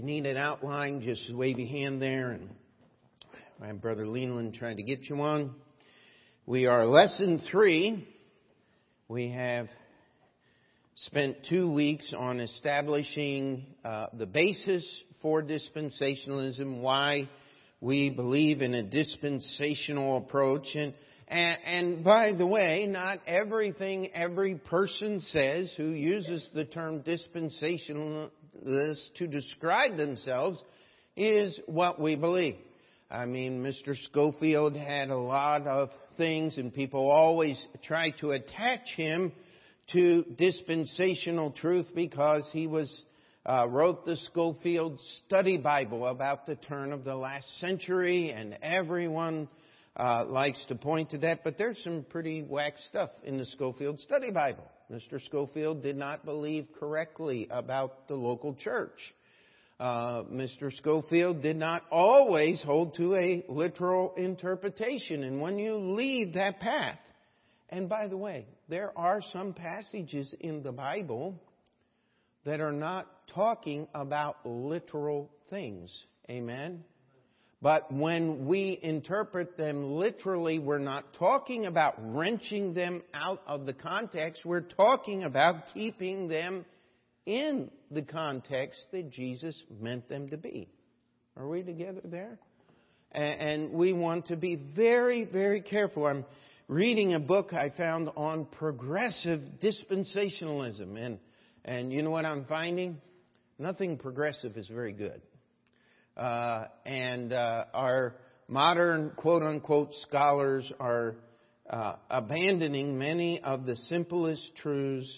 you need an outline, just wave your hand there, and my brother Leland trying to get you one. We are lesson three. We have spent two weeks on establishing uh, the basis for dispensationalism, why we believe in a dispensational approach, and, and, and by the way, not everything every person says who uses the term dispensationalist to describe themselves is what we believe. I mean, Mr. Scofield had a lot of things, and people always try to attach him to dispensational truth because he was uh, wrote the Scofield Study Bible about the turn of the last century, and everyone uh, likes to point to that. But there's some pretty whack stuff in the Scofield Study Bible. Mr. Scofield did not believe correctly about the local church. Uh, Mr. Scofield did not always hold to a literal interpretation. And when you leave that path, and by the way, there are some passages in the Bible that are not talking about literal things. Amen? But when we interpret them literally, we're not talking about wrenching them out of the context. We're talking about keeping them in the context that Jesus meant them to be. Are we together there? And we want to be very, very careful. I'm reading a book I found on progressive dispensationalism. And, and you know what I'm finding? Nothing progressive is very good. Uh, and uh, our modern quote unquote scholars are uh, abandoning many of the simplest truths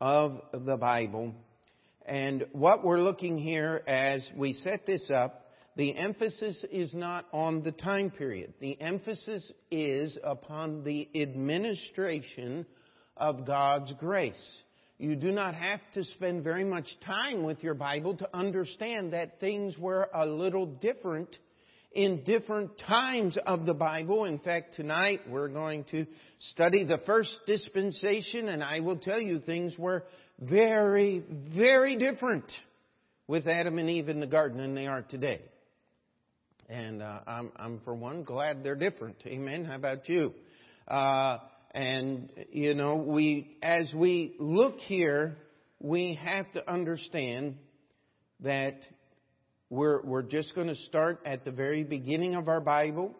of the Bible. And what we're looking here as we set this up, the emphasis is not on the time period. The emphasis is upon the administration of God's grace. You do not have to spend very much time with your Bible to understand that things were a little different in different times of the Bible. In fact, tonight we're going to study the first dispensation, and I will tell you things were very, very different with Adam and Eve in the garden than they are today. And uh, I'm, I'm, for one, glad they're different. Amen. How about you? Uh, and, you know, we, as we look here, we have to understand that we're, we're just going to start at the very beginning of our Bible.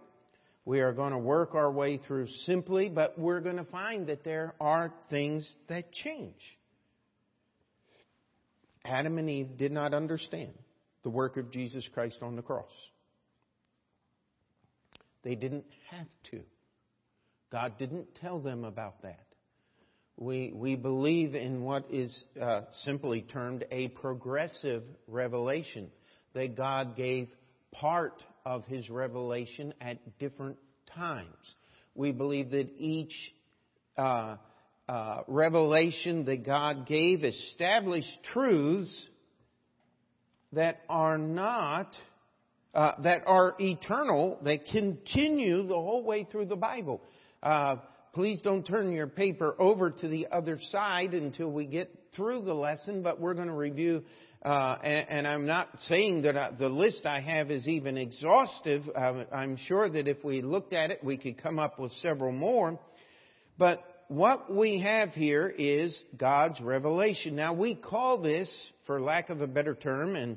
We are going to work our way through simply, but we're going to find that there are things that change. Adam and Eve did not understand the work of Jesus Christ on the cross. They didn't have to. God didn't tell them about that. We, we believe in what is uh, simply termed a progressive revelation, that God gave part of his revelation at different times. We believe that each uh, uh, revelation that God gave established truths that are not uh, that are eternal, that continue the whole way through the Bible. Uh, please don't turn your paper over to the other side until we get through the lesson, but we're going to review. Uh, and, and, I'm not saying that uh, the list I have is even exhaustive. Uh, I'm sure that if we looked at it, we could come up with several more. But what we have here is God's revelation. Now we call this, for lack of a better term, and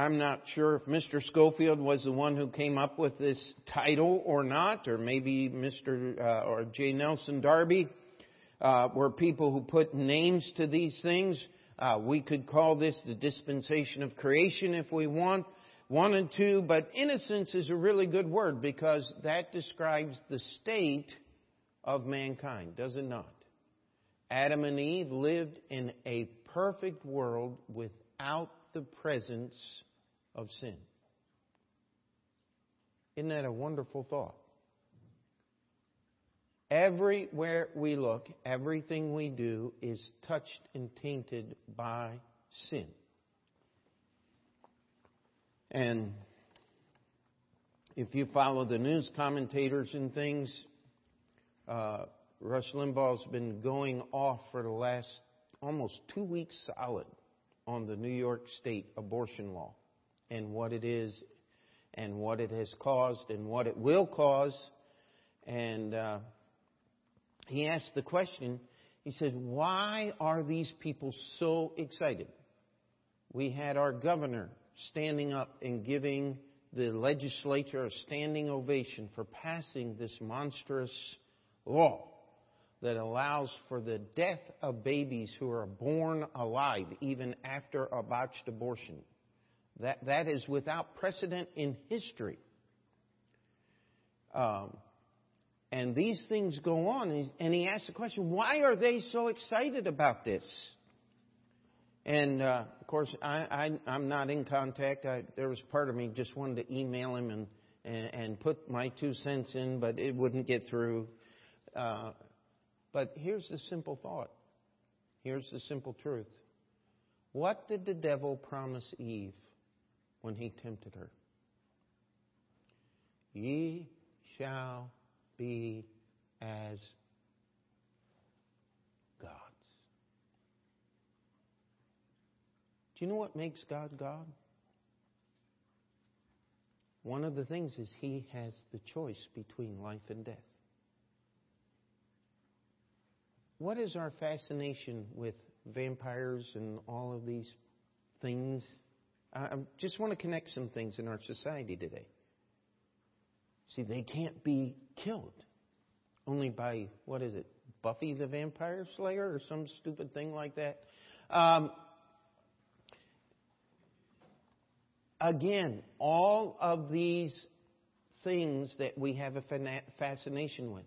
I'm not sure if Mr. Scofield was the one who came up with this title or not, or maybe Mr. Uh, or J. Nelson Darby uh, were people who put names to these things. Uh, we could call this the dispensation of creation if we want, wanted to, but innocence is a really good word because that describes the state of mankind, does it not? Adam and Eve lived in a perfect world without the presence of sin. Isn't that a wonderful thought? Everywhere we look, everything we do is touched and tainted by sin. And if you follow the news commentators and things, uh, Rush Limbaugh's been going off for the last almost two weeks solid on the New York State abortion law and what it is and what it has caused and what it will cause. And uh, he asked the question, he said, Why are these people so excited? We had our governor standing up and giving the legislature a standing ovation for passing this monstrous law that allows for the death of babies who are born alive even after a botched abortion. That, that is without precedent in history. Um, and these things go on. And he asks the question, why are they so excited about this? And uh, of course, I, I, am not in contact. I, there was part of me just wanted to email him and, and, and put my two cents in, but it wouldn't get through. Uh, but here's the simple thought. Here's the simple truth. What did the devil promise Eve when he tempted her? Ye shall be as gods. Do you know what makes God God? One of the things is he has the choice between life and death. What is our fascination with vampires and all of these things? I just want to connect some things in our society today. See, they can't be killed only by, what is it, Buffy the Vampire Slayer or some stupid thing like that. Um, again, all of these things that we have a fascination with.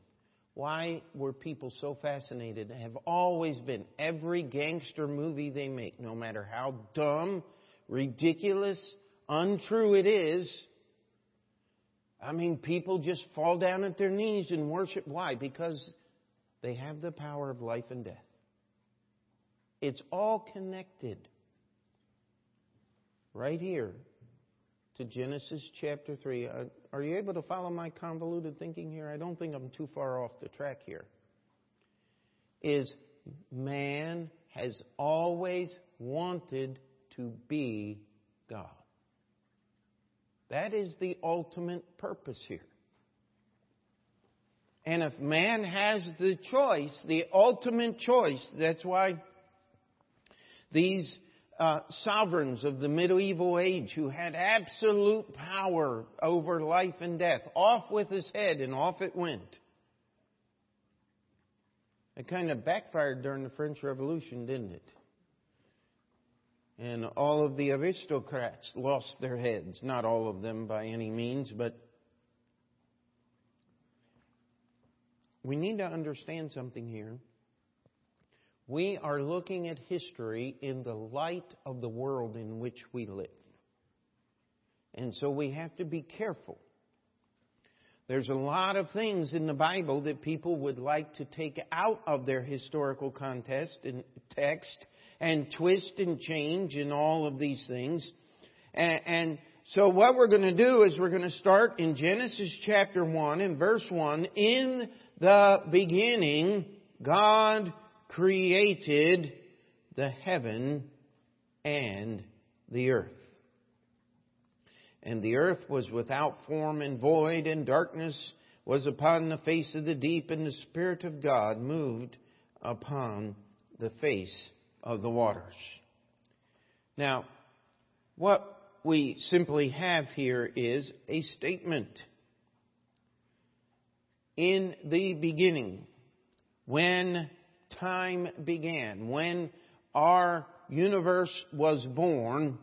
Why were people so fascinated? Have always been. Every gangster movie they make, no matter how dumb, ridiculous, untrue it is, I mean, people just fall down at their knees and worship. Why? Because they have the power of life and death. It's all connected. Right here to Genesis chapter 3. Uh, are you able to follow my convoluted thinking here? I don't think I'm too far off the track here. Is man has always wanted to be God. That is the ultimate purpose here. And if man has the choice, the ultimate choice, that's why these uh, sovereigns of the medieval age who had absolute power over life and death, off with his head and off it went. It kind of backfired during the French Revolution, didn't it? And all of the aristocrats lost their heads. Not all of them by any means, but we need to understand something here. We are looking at history in the light of the world in which we live. And so we have to be careful. There's a lot of things in the Bible that people would like to take out of their historical context and text and twist and change and all of these things. And, and so what we're going to do is we're going to start in Genesis chapter 1 and verse 1. In the beginning, God created the heaven and the earth. And the earth was without form and void, and darkness was upon the face of the deep, and the Spirit of God moved upon the face of the waters. Now, what we simply have here is a statement. In the beginning, when time began, when our universe was born,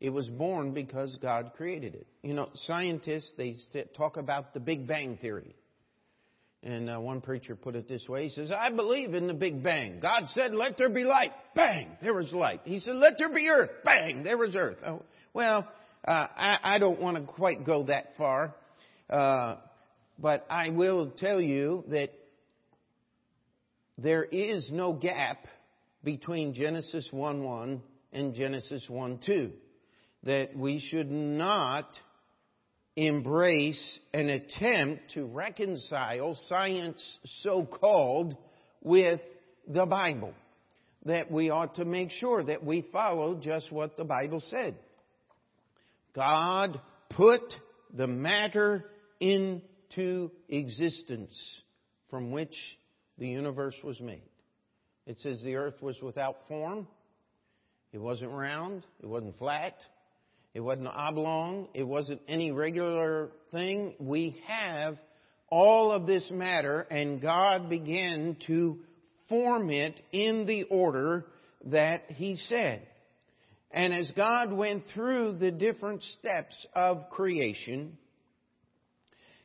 it was born because God created it. You know, scientists, they talk about the Big Bang Theory. And uh, one preacher put it this way. He says, I believe in the Big Bang. God said, let there be light. Bang, there was light. He said, let there be earth. Bang, there was earth. Oh, well, uh, I, I, don't want to quite go that far. Uh, but I will tell you that there is no gap between Genesis 1-1 and Genesis 1-2. That we should not embrace an attempt to reconcile science so called with the Bible. that we ought to make sure that we follow just what the Bible said. God put the matter into existence from which the universe was made. It says the earth was without form. It wasn't round. It wasn't flat. It wasn't oblong. It wasn't any regular thing. We have all of this matter and God began to form it in the order that He said. And as God went through the different steps of creation,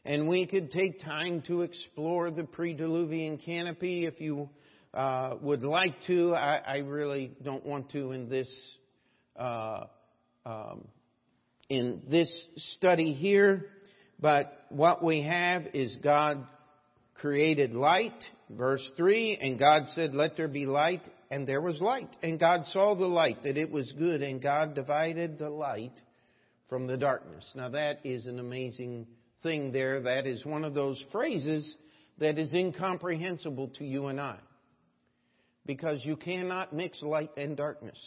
and we could take time to explore the pre-diluvian canopy if you uh, would like to. I, I, really don't want to in this uh, um, in this study here. But what we have is God created light, verse 3, and God said, Let there be light, and there was light. And God saw the light, that it was good, and God divided the light from the darkness. Now that is an amazing thing there. That is one of those phrases that is incomprehensible to you and I. Because you cannot mix light and darkness.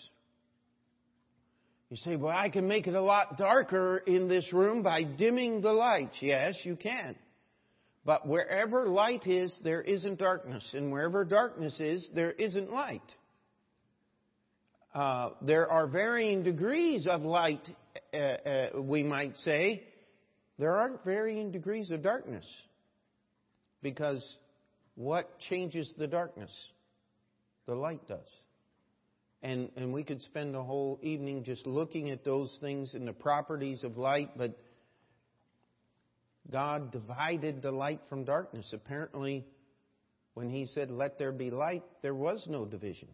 You say, well, I can make it a lot darker in this room by dimming the lights. Yes, you can. But wherever light is, there isn't darkness. And wherever darkness is, there isn't light. Uh, there are varying degrees of light, uh, uh, we might say. There aren't varying degrees of darkness. Because what changes the darkness? The light does. And, and we could spend a whole evening just looking at those things and the properties of light, but God divided the light from darkness. Apparently, when He said, Let there be light, there was no division.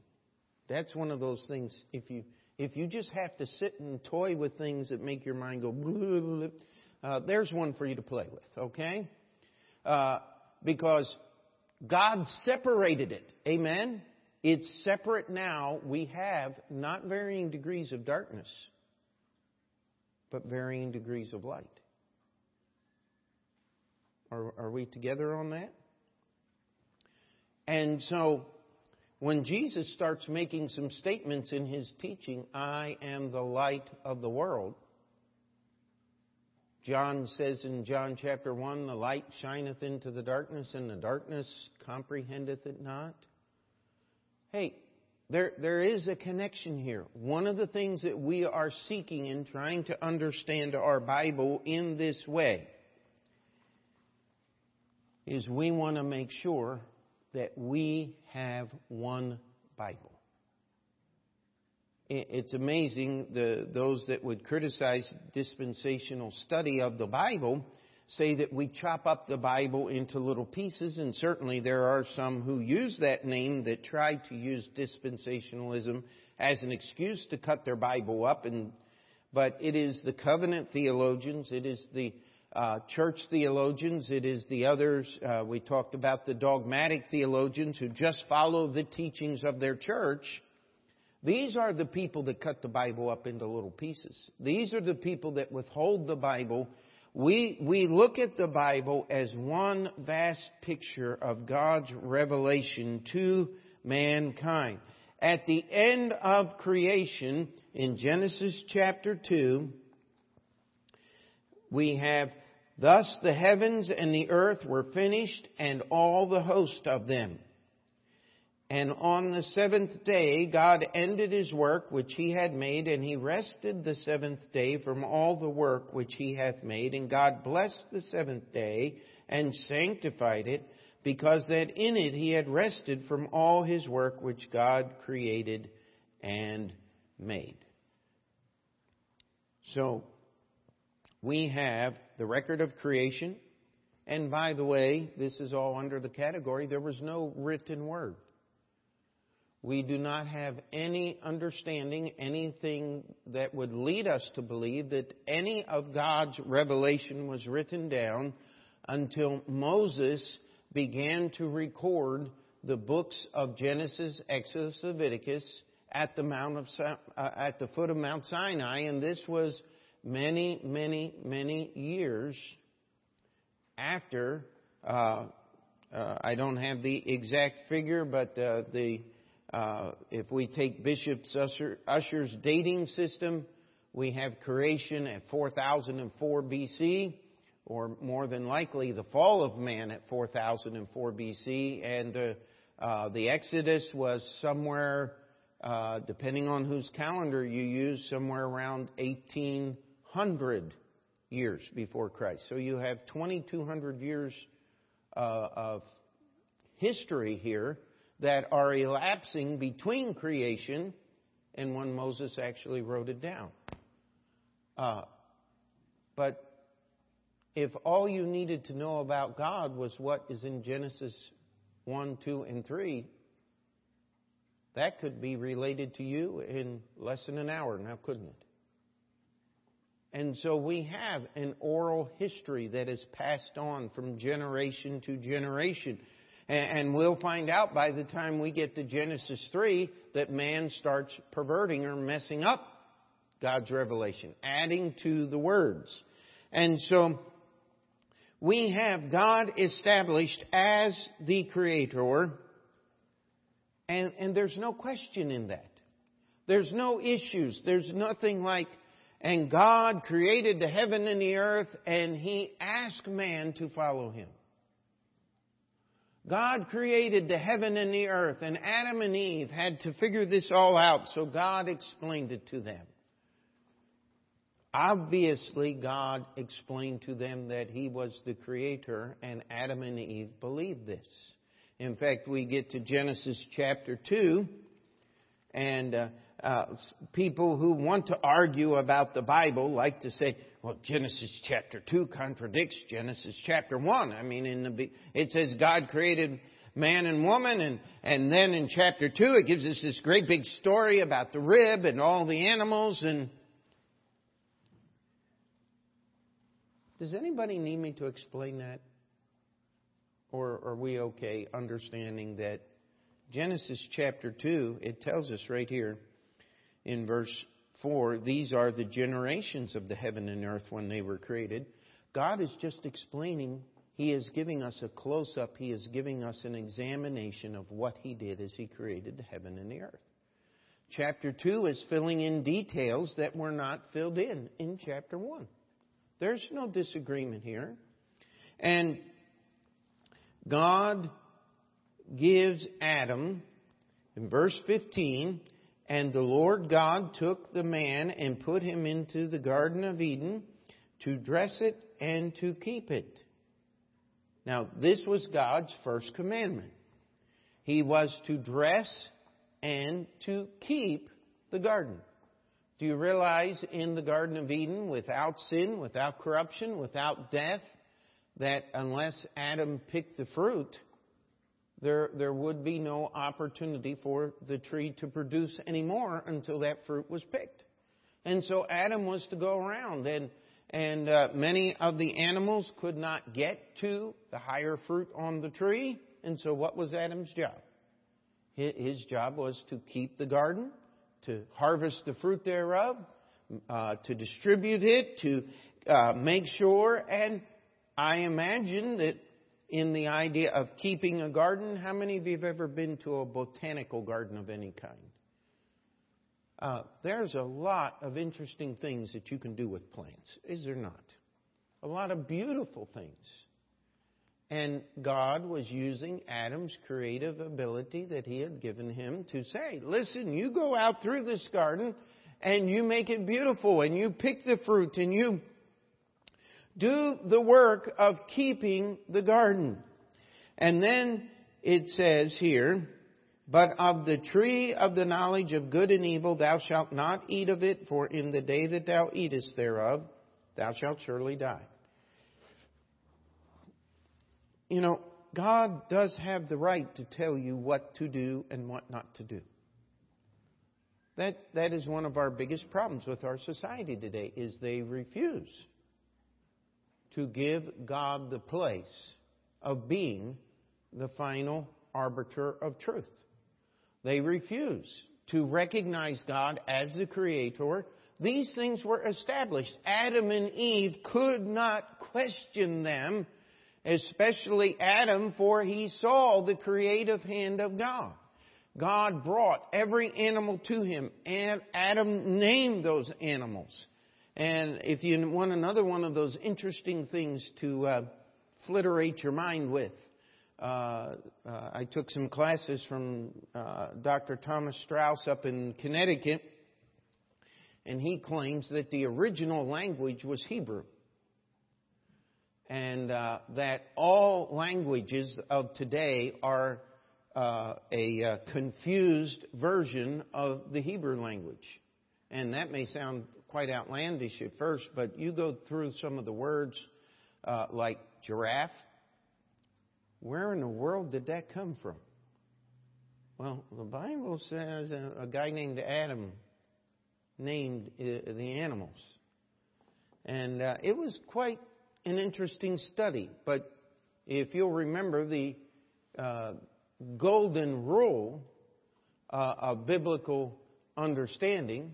That's one of those things. If you, if you just have to sit and toy with things that make your mind go, uh, there's one for you to play with, okay? Uh, because God separated it. Amen? It's separate now. We have not varying degrees of darkness, but varying degrees of light. Are, are we together on that? And so, when Jesus starts making some statements in his teaching, I am the light of the world, John says in John chapter 1, the light shineth into the darkness, and the darkness comprehendeth it not. Hey, there, there is a connection here. One of the things that we are seeking in trying to understand our Bible in this way is we want to make sure that we have one Bible. It's amazing the, those that would criticize dispensational study of the Bible say that we chop up the Bible into little pieces, and certainly there are some who use that name that try to use dispensationalism as an excuse to cut their Bible up. And but it is the covenant theologians, it is the uh, church theologians, it is the others. Uh, we talked about the dogmatic theologians who just follow the teachings of their church. These are the people that cut the Bible up into little pieces. These are the people that withhold the Bible we, we look at the Bible as one vast picture of God's revelation to mankind. At the end of creation, in Genesis chapter 2, we have, Thus the heavens and the earth were finished, and all the host of them. And on the seventh day, God ended his work which he had made, and he rested the seventh day from all the work which he hath made. And God blessed the seventh day and sanctified it, because that in it he had rested from all his work which God created and made. So, we have the record of creation. And by the way, this is all under the category, there was no written word we do not have any understanding, anything that would lead us to believe that any of God's revelation was written down until Moses began to record the books of Genesis, Exodus, Leviticus at the Mount of uh, at the foot of Mount Sinai, and this was many, many, many years after. Uh, uh, I don't have the exact figure, but uh, the uh, if we take Bishop Ussher, Ussher's dating system, we have creation at 4004 BC, or more than likely the fall of man at 4004 BC, and uh, uh, the Exodus was somewhere, uh, depending on whose calendar you use, somewhere around 1800 years before Christ. So you have 2200 years uh, of history here that are elapsing between creation and when Moses actually wrote it down. Uh, but if all you needed to know about God was what is in Genesis 1, 2, and 3, that could be related to you in less than an hour now, couldn't it? And so we have an oral history that is passed on from generation to generation. And we'll find out by the time we get to Genesis 3 that man starts perverting or messing up God's revelation, adding to the words. And so we have God established as the creator, and, and there's no question in that. There's no issues. There's nothing like, and God created the heaven and the earth, and He asked man to follow Him. God created the heaven and the earth, and Adam and Eve had to figure this all out, so God explained it to them. Obviously, God explained to them that He was the Creator, and Adam and Eve believed this. In fact, we get to Genesis chapter 2, and uh, uh, people who want to argue about the Bible like to say, well, Genesis chapter 2 contradicts Genesis chapter 1. I mean, in the, it says God created man and woman, and, and then in chapter 2 it gives us this great big story about the rib and all the animals, and does anybody need me to explain that? Or are we okay understanding that Genesis chapter 2, it tells us right here in verse 4, these are the generations of the heaven and earth when they were created. God is just explaining, He is giving us a close up, He is giving us an examination of what He did as He created the heaven and the earth. Chapter 2 is filling in details that were not filled in in chapter 1. There's no disagreement here. And God gives Adam, in verse 15, and the Lord God took the man and put him into the Garden of Eden to dress it and to keep it. Now, this was God's first commandment. He was to dress and to keep the garden. Do you realize in the Garden of Eden, without sin, without corruption, without death, that unless Adam picked the fruit, there, there would be no opportunity for the tree to produce any more until that fruit was picked. And so Adam was to go around, and, and uh, many of the animals could not get to the higher fruit on the tree. And so what was Adam's job? His job was to keep the garden, to harvest the fruit thereof, uh, to distribute it, to uh, make sure, and I imagine that in the idea of keeping a garden. How many of you have ever been to a botanical garden of any kind? Uh, there's a lot of interesting things that you can do with plants, is there not? A lot of beautiful things. And God was using Adam's creative ability that he had given him to say, listen, you go out through this garden and you make it beautiful and you pick the fruit and you do the work of keeping the garden. And then it says here, but of the tree of the knowledge of good and evil thou shalt not eat of it, for in the day that thou eatest thereof, thou shalt surely die. You know, God does have the right to tell you what to do and what not to do. That, that is one of our biggest problems with our society today, is they refuse to give God the place of being the final arbiter of truth. They refuse to recognize God as the creator. These things were established. Adam and Eve could not question them, especially Adam, for he saw the creative hand of God. God brought every animal to him, and Adam named those animals. And if you want another one of those interesting things to uh, flitterate your mind with, uh, uh, I took some classes from uh, Dr. Thomas Strouse up in Connecticut, and he claims that the original language was Hebrew. And uh, that all languages of today are uh, a confused version of the Hebrew language. And that may sound quite outlandish at first, but you go through some of the words uh, like giraffe. Where in the world did that come from? Well, the Bible says a, a guy named Adam named uh, the animals. And uh, it was quite an interesting study. But if you'll remember, the uh, golden rule uh, of biblical understanding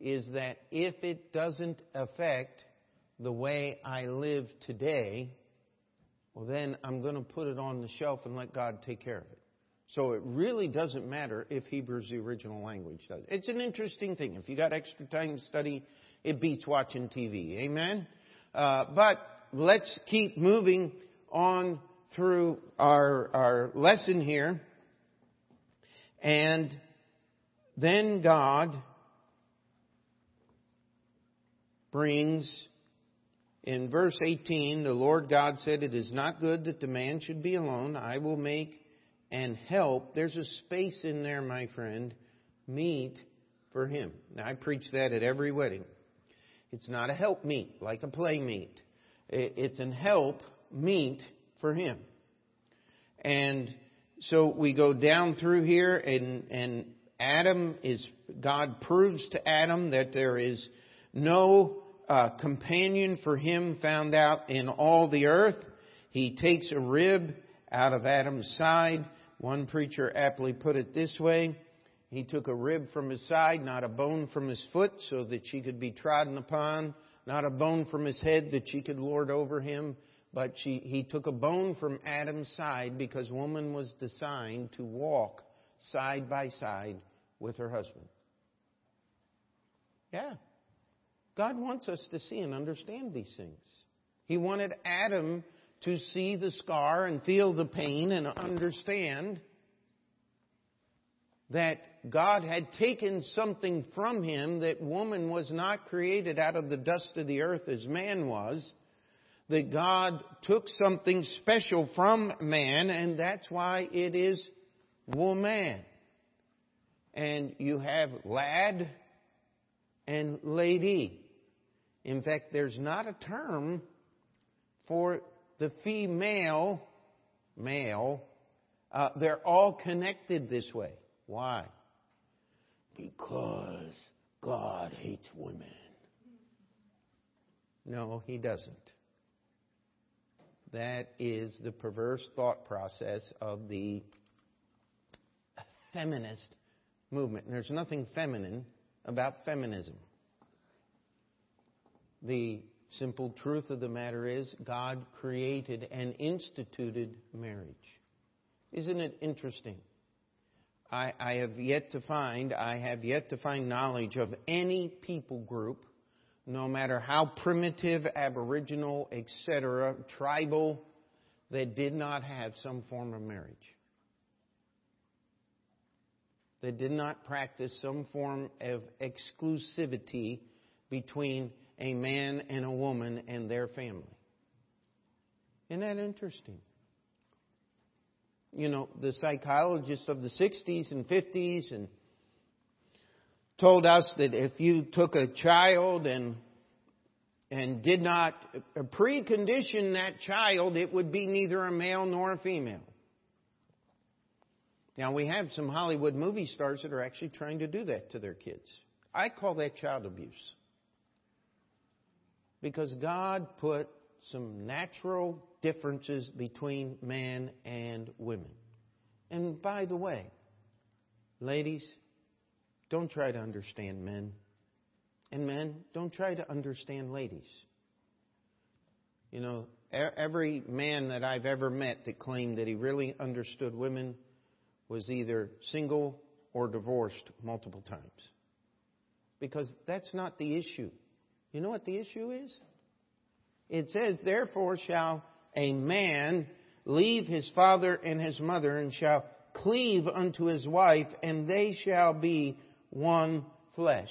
is that if it doesn't affect the way I live today, well, then I'm going to put it on the shelf and let God take care of it. So it really doesn't matter if Hebrew is the original language. Does. It's an interesting thing. If you got extra time to study, it beats watching TV. Amen? Uh, but let's keep moving on through our, our lesson here. And then God brings in verse 18, the Lord God said, It is not good that the man should be alone. I will make and help. There's a space in there, my friend, meet for him. Now, I preach that at every wedding. It's not a help meet, like a play meet. It's an help meet for him. And so we go down through here and, and Adam is, God proves to Adam that there is no uh, companion for him found out in all the earth. He takes a rib out of Adam's side. One preacher aptly put it this way. He took a rib from his side, not a bone from his foot, so that she could be trodden upon, not a bone from his head that she could lord over him, but she, he took a bone from Adam's side because woman was designed to walk side by side with her husband. Yeah. God wants us to see and understand these things. He wanted Adam to see the scar and feel the pain and understand that God had taken something from him that woman was not created out of the dust of the earth as man was that God took something special from man, and that's why it is woman. And you have lad and lady. In fact, there's not a term for the female, male. Uh, they're all connected this way. Why? Because God hates women. No, He doesn't. That is the perverse thought process of the feminist movement. And there's nothing feminine about feminism. The simple truth of the matter is God created and instituted marriage. Isn't it interesting? I, I, have yet to find, I have yet to find knowledge of any people group no matter how primitive, aboriginal, etc., tribal, that did not have some form of marriage. That did not practice some form of exclusivity between a man and a woman and their family. Isn't that interesting? You know, the psychologists of the 60s and 50s and told us that if you took a child and and did not precondition that child, it would be neither a male nor a female. Now, we have some Hollywood movie stars that are actually trying to do that to their kids. I call that child abuse. Because God put some natural differences between men and women. And by the way, ladies, don't try to understand men. And men, don't try to understand ladies. You know, every man that I've ever met that claimed that he really understood women was either single or divorced multiple times. Because that's not the issue. You know what the issue is? It says, Therefore shall a man leave his father and his mother and shall cleave unto his wife, and they shall be one flesh.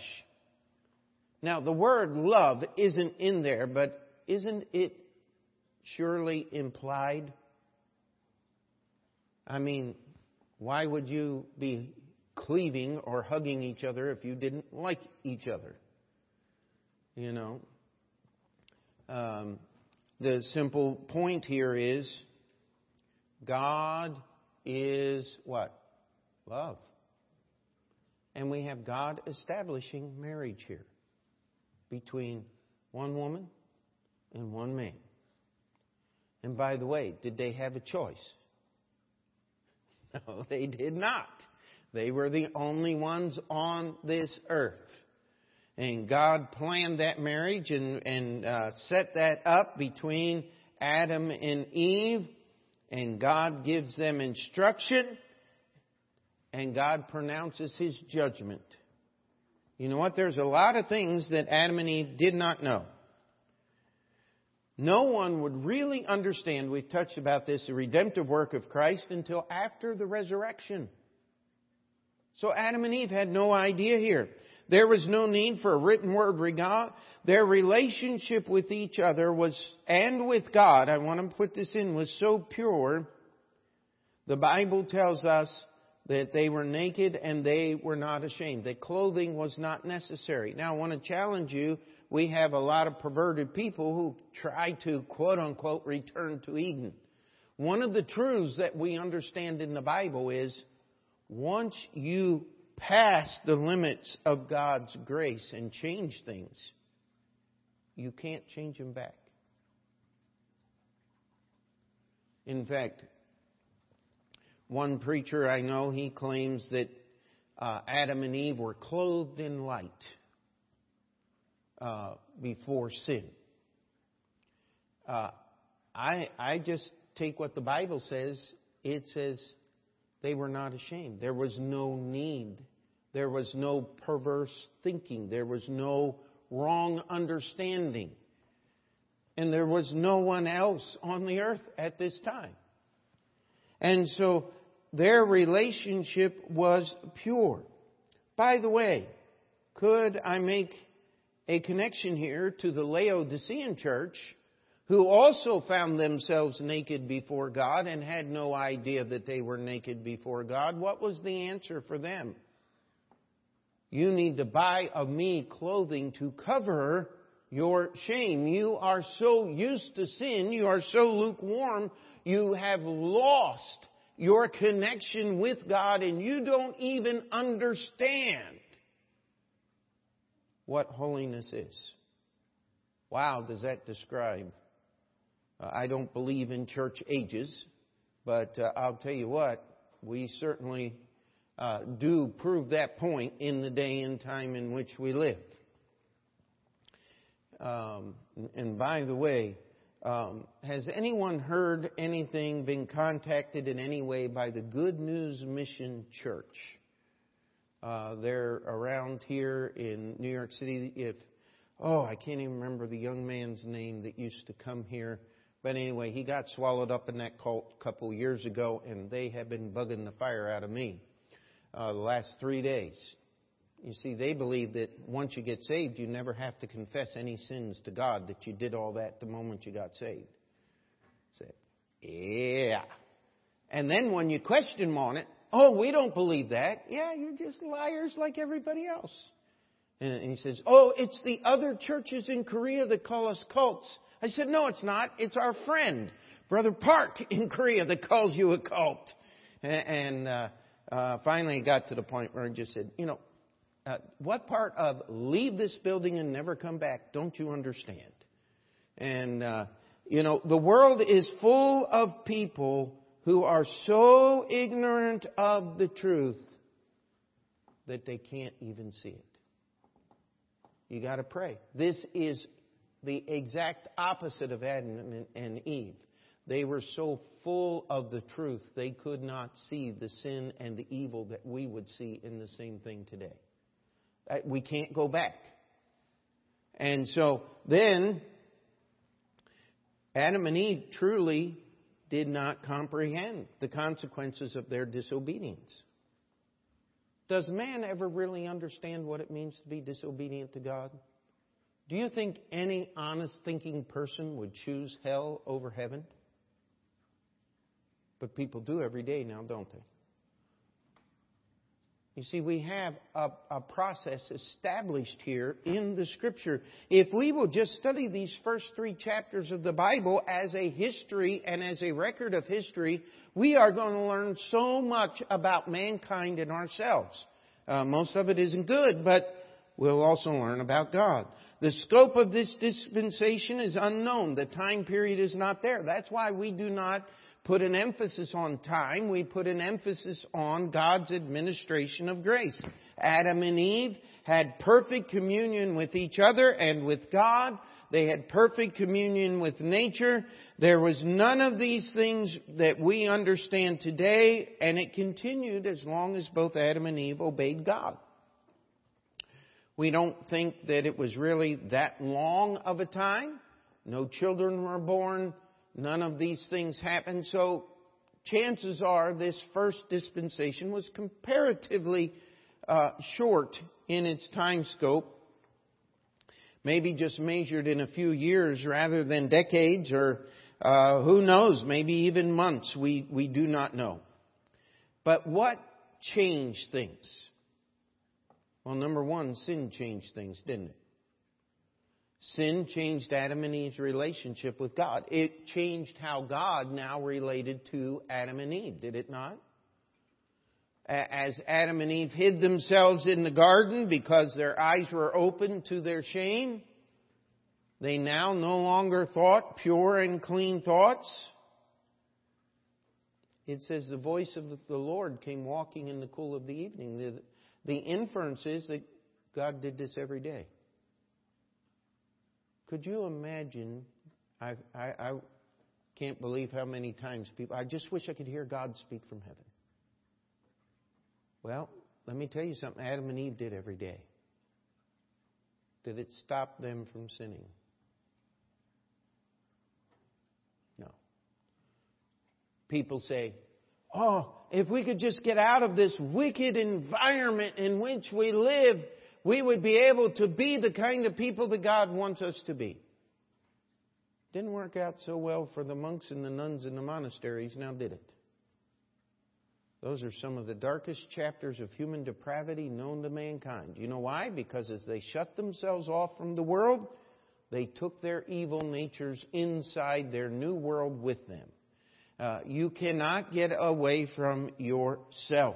Now, the word love isn't in there, but isn't it surely implied? I mean, why would you be cleaving or hugging each other if you didn't like each other? You know? Um, the simple point here is God is what? Love. And we have God establishing marriage here between one woman and one man. And by the way, did they have a choice? No, they did not. They were the only ones on this earth. And God planned that marriage and, and uh, set that up between Adam and Eve. And God gives them instruction. And God pronounces His judgment. You know what? There's a lot of things that Adam and Eve did not know. No one would really understand, we've touched about this, the redemptive work of Christ until after the resurrection. So Adam and Eve had no idea here. There was no need for a written word. Their relationship with each other was, and with God, I want to put this in, was so pure. The Bible tells us that they were naked and they were not ashamed, that clothing was not necessary. Now I want to challenge you. We have a lot of perverted people who try to quote unquote return to Eden. One of the truths that we understand in the Bible is once you pass the limits of God's grace and change things, you can't change them back. In fact, one preacher I know, he claims that uh, Adam and Eve were clothed in light uh, before sin. Uh, I, I just take what the Bible says. It says they were not ashamed. There was no need. There was no perverse thinking. There was no wrong understanding. And there was no one else on the earth at this time. And so their relationship was pure. By the way, could I make a connection here to the Laodicean church who also found themselves naked before God and had no idea that they were naked before God? What was the answer for them? You need to buy of me clothing to cover your shame. You are so used to sin, you are so lukewarm, you have lost your connection with God and you don't even understand what holiness is. Wow, does that describe? Uh, I don't believe in church ages, but uh, I'll tell you what, we certainly uh, do prove that point in the day and time in which we live. Um, and by the way, um, has anyone heard anything, been contacted in any way by the Good News Mission Church? Uh, they're around here in New York City. If oh, I can't even remember the young man's name that used to come here. But anyway, he got swallowed up in that cult a couple years ago, and they have been bugging the fire out of me uh, the last three days. You see, they believe that once you get saved, you never have to confess any sins to God, that you did all that the moment you got saved. Say, yeah. And then when you question them on it, oh, we don't believe that. Yeah, you're just liars like everybody else. And he says, oh, it's the other churches in Korea that call us cults. I said, no, it's not. It's our friend, Brother Park in Korea that calls you a cult. And, uh, uh, finally got to the point where I just said, you know, uh, what part of leave this building and never come back don't you understand? And, uh, you know, the world is full of people who are so ignorant of the truth that they can't even see it. You got to pray. This is the exact opposite of Adam and Eve. They were so full of the truth, they could not see the sin and the evil that we would see in the same thing today. Uh, we can't go back. And so then, Adam and Eve truly did not comprehend the consequences of their disobedience. Does man ever really understand what it means to be disobedient to God? Do you think any honest thinking person would choose hell over heaven? But people do every day now, don't they? You see, we have a, a, process established here in the Scripture. If we will just study these first three chapters of the Bible as a history and as a record of history, we are going to learn so much about mankind and ourselves. Uh, most of it isn't good, but we'll also learn about God. The scope of this dispensation is unknown. The time period is not there. That's why we do not put an emphasis on time, we put an emphasis on God's administration of grace. Adam and Eve had perfect communion with each other and with God. They had perfect communion with nature. There was none of these things that we understand today, and it continued as long as both Adam and Eve obeyed God. We don't think that it was really that long of a time. No children were born. None of these things happened. So chances are this first dispensation was comparatively uh, short in its time scope. Maybe just measured in a few years rather than decades or uh, who knows, maybe even months. We, we do not know. But what changed things? Well, number one, sin changed things, didn't it? Sin changed Adam and Eve's relationship with God. It changed how God now related to Adam and Eve, did it not? As Adam and Eve hid themselves in the garden because their eyes were open to their shame, they now no longer thought pure and clean thoughts. It says the voice of the Lord came walking in the cool of the evening. The, the inference is that God did this every day. Could you imagine? I, I, I can't believe how many times people, I just wish I could hear God speak from heaven. Well, let me tell you something Adam and Eve did every day. Did it stop them from sinning? No. People say, oh, if we could just get out of this wicked environment in which we live, we would be able to be the kind of people that God wants us to be. Didn't work out so well for the monks and the nuns in the monasteries, now did it? Those are some of the darkest chapters of human depravity known to mankind. You know why? Because as they shut themselves off from the world, they took their evil natures inside their new world with them. Uh, you cannot get away from yourself.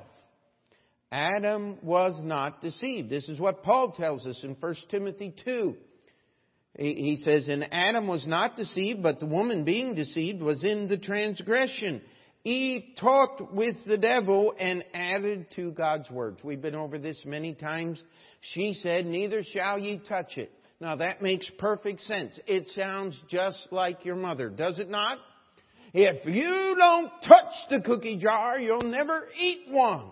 Adam was not deceived. This is what Paul tells us in 1 Timothy 2. He says, And Adam was not deceived, but the woman being deceived was in the transgression. Eve talked with the devil and added to God's words. We've been over this many times. She said, Neither shall ye touch it. Now that makes perfect sense. It sounds just like your mother, does it not? If you don't touch the cookie jar, you'll never eat one.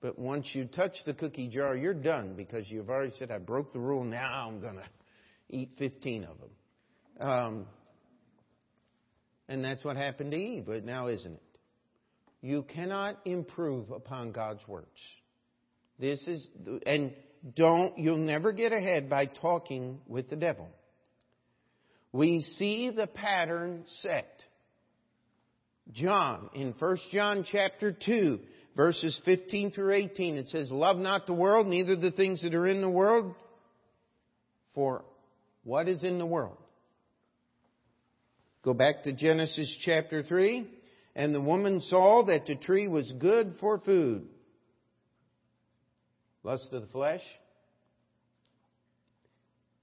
But once you touch the cookie jar, you're done because you've already said, I broke the rule, now I'm going to eat 15 of them. Um, and that's what happened to Eve, but now isn't it? You cannot improve upon God's words. This is, and don't, you'll never get ahead by talking with the devil. We see the pattern set. John, in 1 John chapter 2, verses 15 through 18. It says, Love not the world, neither the things that are in the world. For what is in the world? Go back to Genesis chapter 3. And the woman saw that the tree was good for food. Lust of the flesh.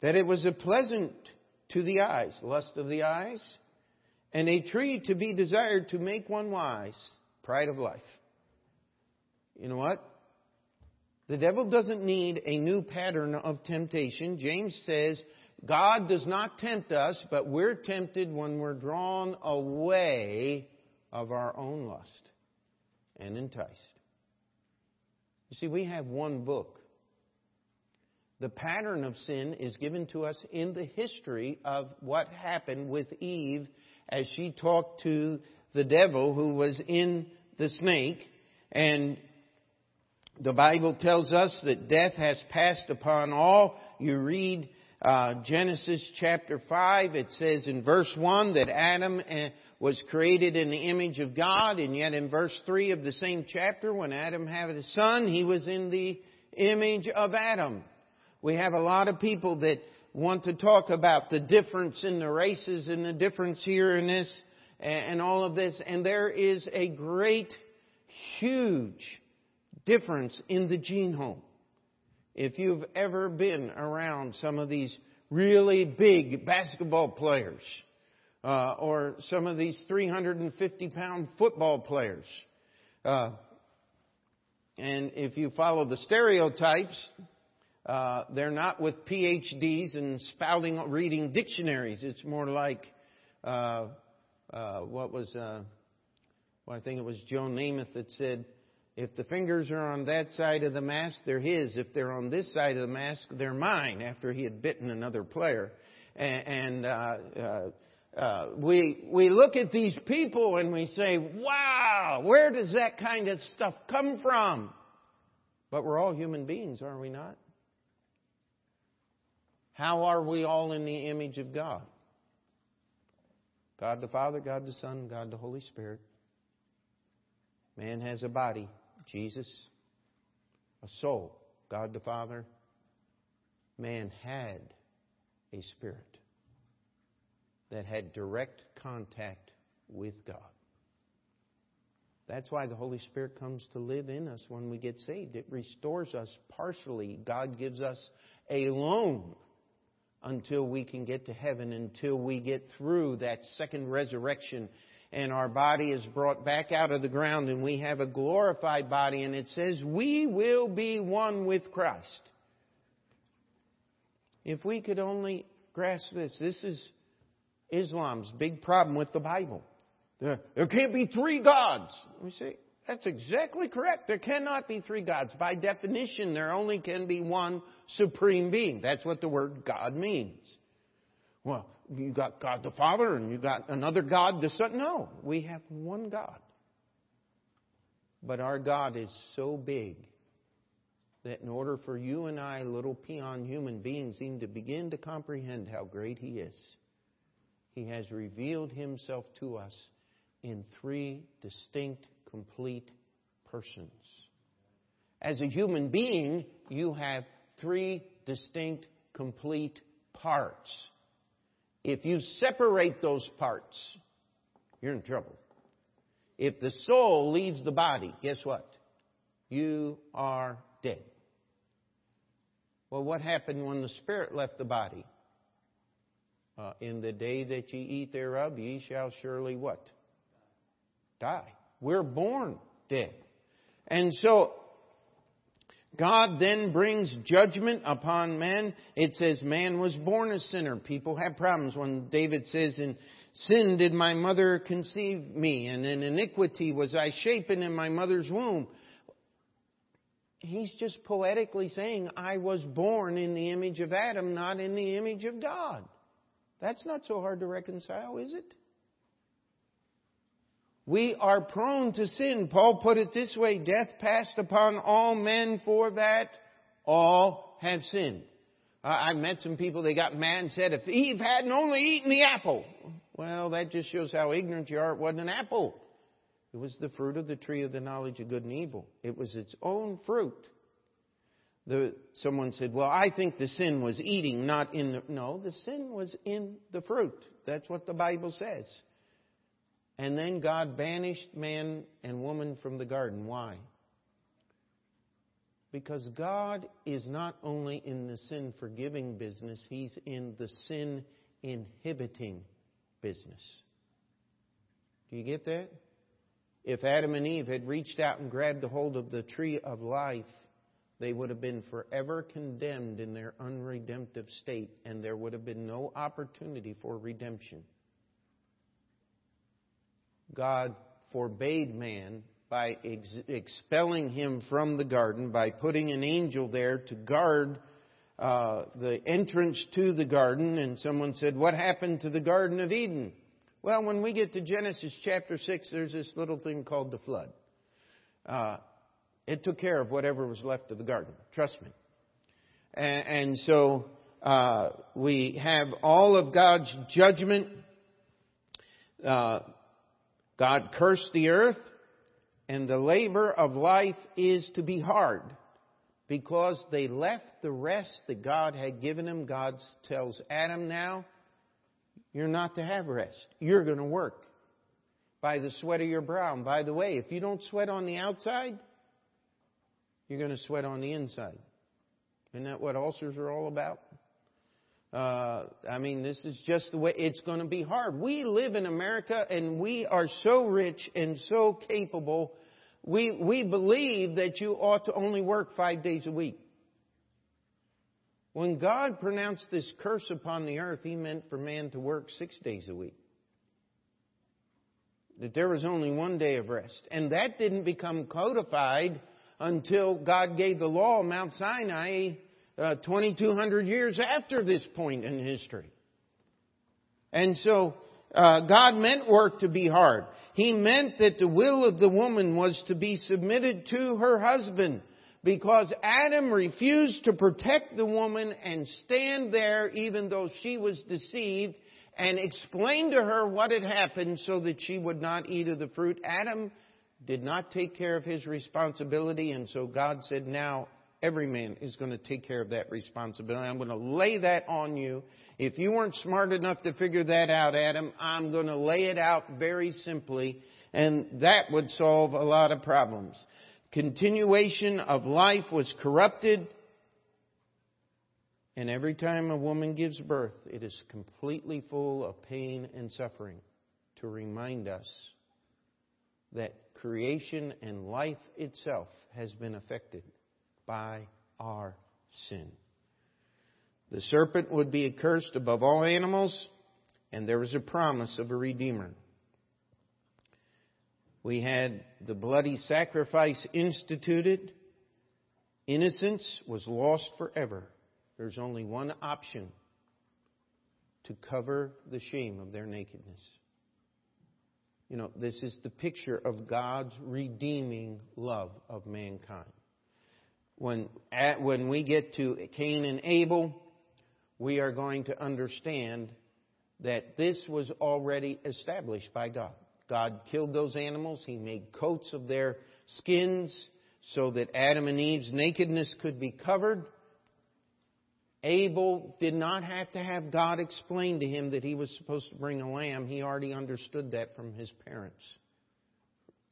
That it was a pleasant to the eyes. Lust of the eyes. And a tree to be desired to make one wise. Pride of life. You know what? The devil doesn't need a new pattern of temptation. James says, God does not tempt us, but we're tempted when we're drawn away of our own lust and enticed. You see, we have one book. The pattern of sin is given to us in the history of what happened with Eve as she talked to the devil who was in the snake. And the Bible tells us that death has passed upon all. You read uh, Genesis chapter 5, it says in verse 1 that Adam eh, was created in the image of God, and yet in verse 3 of the same chapter, when Adam had a son, he was in the image of Adam. We have a lot of people that want to talk about the difference in the races and the difference here in this and all of this, and there is a great, huge difference in the genome. If you've ever been around some of these really big basketball players, uh, or some of these 350 pound football players, uh, and if you follow the stereotypes, uh, they're not with PhDs and spouting, reading dictionaries. It's more like, uh, uh, what was, uh, well, I think it was Joe Namath that said, if the fingers are on that side of the mask, they're his. If they're on this side of the mask, they're mine. After he had bitten another player, and, and uh, uh, uh, we we look at these people and we say, "Wow, where does that kind of stuff come from?" But we're all human beings, are we not? How are we all in the image of God? God the Father, God the Son, God the Holy Spirit. Man has a body. Jesus, a soul, God the Father, man had a spirit that had direct contact with God. That's why the Holy Spirit comes to live in us when we get saved. It restores us partially. God gives us a loan until we can get to heaven, until we get through that second resurrection and our body is brought back out of the ground and we have a glorified body and it says we will be one with Christ. If we could only grasp this, this is Islam's big problem with the Bible. There, can't be three gods. We see, that's exactly correct. There cannot be three gods. By definition, there only can be one supreme being. That's what the word God means. Well, you got God the Father and you got another God the Son. No, we have one God. But our God is so big that in order for you and I, little peon human beings, even to begin to comprehend how great He is, He has revealed Himself to us in three distinct, complete persons. As a human being, you have three distinct, complete parts. If you separate those parts, you're in trouble. If the soul leaves the body, guess what? You are dead. Well, what happened when the spirit left the body? Uh, in the day that ye eat thereof, ye shall surely what? Die. We're born dead. And so God then brings judgment upon man. It says man was born a sinner. People have problems when David says, in sin did my mother conceive me, and in iniquity was I shapen in my mother's womb. He's just poetically saying, I was born in the image of Adam, not in the image of God. That's not so hard to reconcile, is it? We are prone to sin. Paul put it this way, death passed upon all men for that all have sinned. I met some people, they got mad and said, if Eve hadn't only eaten the apple. Well, that just shows how ignorant you are. It wasn't an apple. It was the fruit of the tree of the knowledge of good and evil. It was its own fruit. The, someone said, well, I think the sin was eating, not in the, no, the sin was in the fruit. That's what the Bible says. And then God banished man and woman from the garden. Why? Because God is not only in the sin forgiving business, He's in the sin inhibiting business. Do you get that? If Adam and Eve had reached out and grabbed a hold of the tree of life, they would have been forever condemned in their unredemptive state, and there would have been no opportunity for redemption. God forbade man by ex- expelling him from the garden, by putting an angel there to guard uh, the entrance to the garden. And someone said, What happened to the Garden of Eden? Well, when we get to Genesis chapter 6, there's this little thing called the flood. Uh, it took care of whatever was left of the garden. Trust me. And, and so uh, we have all of God's judgment. Uh, God cursed the earth, and the labor of life is to be hard because they left the rest that God had given them. God tells Adam now, you're not to have rest. You're going to work by the sweat of your brow. And by the way, if you don't sweat on the outside, you're going to sweat on the inside. Isn't that what ulcers are all about? Uh, I mean, this is just the way it's going to be hard. We live in America and we are so rich and so capable. We, we believe that you ought to only work five days a week. When God pronounced this curse upon the earth, He meant for man to work six days a week. That there was only one day of rest. And that didn't become codified until God gave the law of Mount Sinai uh, 2,200 years after this point in history. And so, uh, God meant work to be hard. He meant that the will of the woman was to be submitted to her husband because Adam refused to protect the woman and stand there even though she was deceived and explain to her what had happened so that she would not eat of the fruit. Adam did not take care of his responsibility and so God said, now every man is going to take care of that responsibility. I'm going to lay that on you. If you weren't smart enough to figure that out, Adam, I'm going to lay it out very simply and that would solve a lot of problems continuation of life was corrupted. And every time a woman gives birth, it is completely full of pain and suffering to remind us that creation and life itself has been affected by our sin. The serpent would be accursed above all animals, and there was a promise of a Redeemer. We had the bloody sacrifice instituted. Innocence was lost forever. There's only one option to cover the shame of their nakedness. You know, this is the picture of God's redeeming love of mankind. When, at, when we get to Cain and Abel, we are going to understand that this was already established by God. God killed those animals. He made coats of their skins so that Adam and Eve's nakedness could be covered. Abel did not have to have God explain to him that he was supposed to bring a lamb. He already understood that from his parents,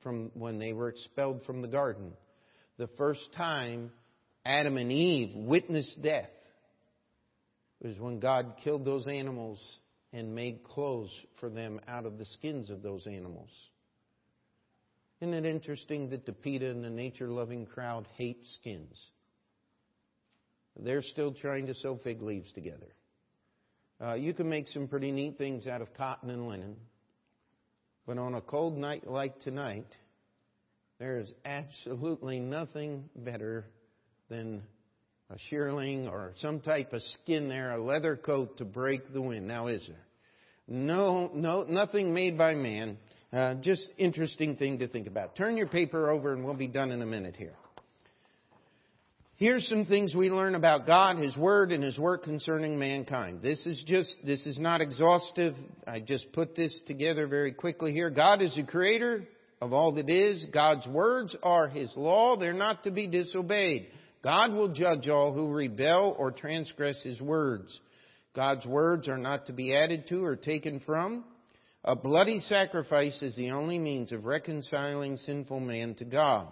from when they were expelled from the garden. The first time Adam and Eve witnessed death was when God killed those animals and made clothes for them out of the skins of those animals. Isn't it interesting that the PETA and the nature loving crowd hate skins? They're still trying to sew fig leaves together. Uh, you can make some pretty neat things out of cotton and linen, but on a cold night like tonight, there is absolutely nothing better than a shearling or some type of skin there, a leather coat to break the wind. Now, is there? No, no, nothing made by man. Uh, just interesting thing to think about. Turn your paper over and we'll be done in a minute here. Here's some things we learn about God, His Word, and His work concerning mankind. This is just, this is not exhaustive. I just put this together very quickly here. God is the creator of all that is. God's words are His law. They're not to be disobeyed. God will judge all who rebel or transgress His words. God's words are not to be added to or taken from. A bloody sacrifice is the only means of reconciling sinful man to God.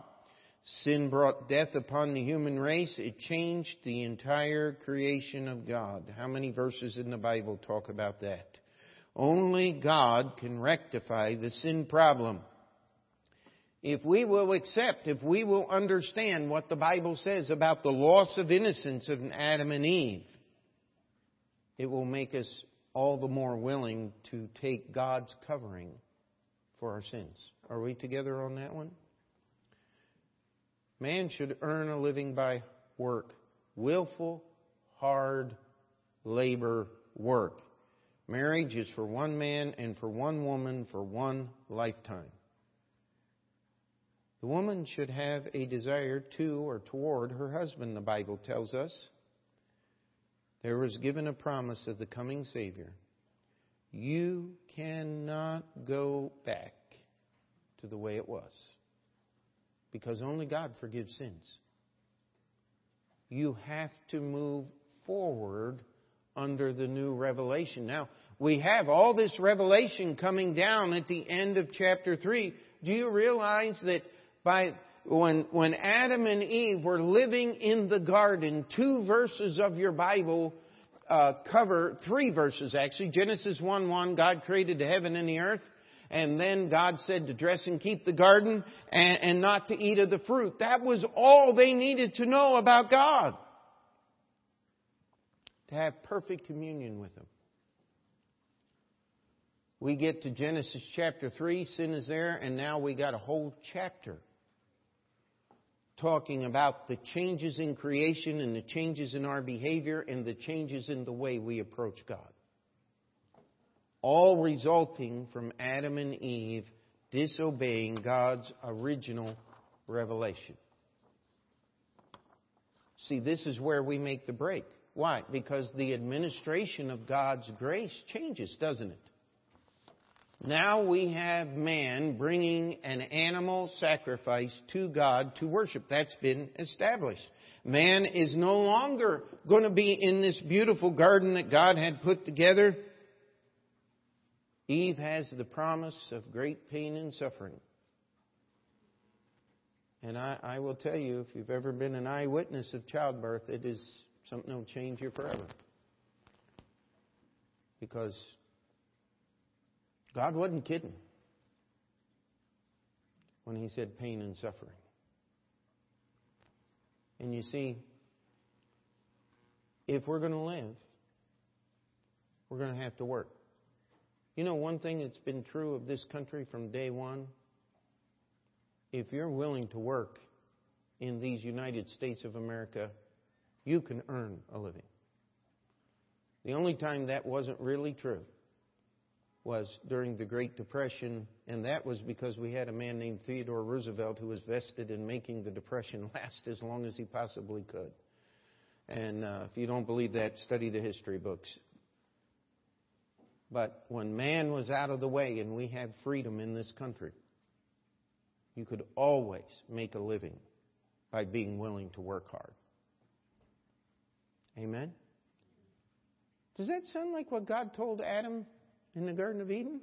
Sin brought death upon the human race. It changed the entire creation of God. How many verses in the Bible talk about that? Only God can rectify the sin problem. If we will accept, if we will understand what the Bible says about the loss of innocence of Adam and Eve, it will make us all the more willing to take God's covering for our sins. Are we together on that one? Man should earn a living by work, willful, hard labor work. Marriage is for one man and for one woman for one lifetime. The woman should have a desire to or toward her husband, the Bible tells us. There was given a promise of the coming Savior. You cannot go back to the way it was because only God forgives sins. You have to move forward under the new revelation. Now, we have all this revelation coming down at the end of chapter 3. Do you realize that by when, when Adam and Eve were living in the garden, two verses of your Bible uh, cover, three verses actually. Genesis 1 1, God created the heaven and the earth. And then God said to dress and keep the garden and, and not to eat of the fruit. That was all they needed to know about God. To have perfect communion with Him. We get to Genesis chapter 3, sin is there, and now we got a whole chapter talking about the changes in creation and the changes in our behavior and the changes in the way we approach God. All resulting from Adam and Eve disobeying God's original revelation. See, this is where we make the break. Why? Because the administration of God's grace changes, doesn't it? Now we have man bringing an animal sacrifice to God to worship. That's been established. Man is no longer going to be in this beautiful garden that God had put together. Eve has the promise of great pain and suffering. And I, I will tell you, if you've ever been an eyewitness of childbirth, it is something that will change you forever. Because God wasn't kidding when He said pain and suffering. And you see, if we're going to live, we're going to have to work. You know, one thing that's been true of this country from day one if you're willing to work in these United States of America, you can earn a living. The only time that wasn't really true was during the Great Depression, and that was because we had a man named Theodore Roosevelt who was vested in making the Depression last as long as he possibly could. And uh, if you don't believe that, study the history books. But when man was out of the way and we had freedom in this country, you could always make a living by being willing to work hard. Amen? Does that sound like what God told Adam in the Garden of Eden?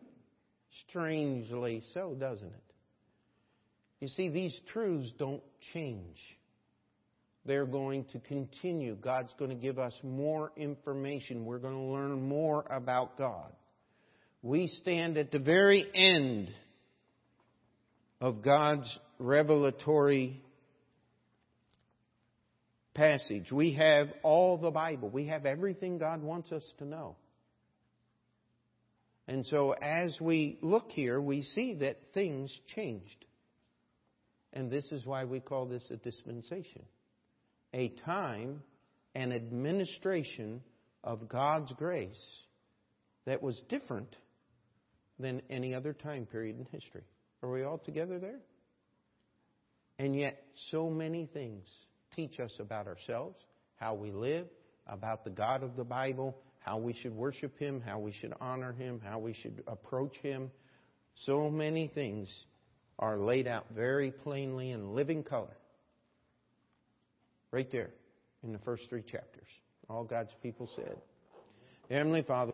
Strangely so, doesn't it? You see, these truths don't change. They're going to continue. God's going to give us more information. We're going to learn more about God. We stand at the very end of God's revelatory passage. We have all the Bible. We have everything God wants us to know. And so as we look here, we see that things changed. And this is why we call this a dispensation. A time, an administration of God's grace that was different than any other time period in history. Are we all together there? And yet, so many things teach us about ourselves, how we live, about the God of the Bible, how we should worship Him, how we should honor Him, how we should approach Him. So many things are laid out very plainly in living color. Right there in the first three chapters. All God's people said. Heavenly Father,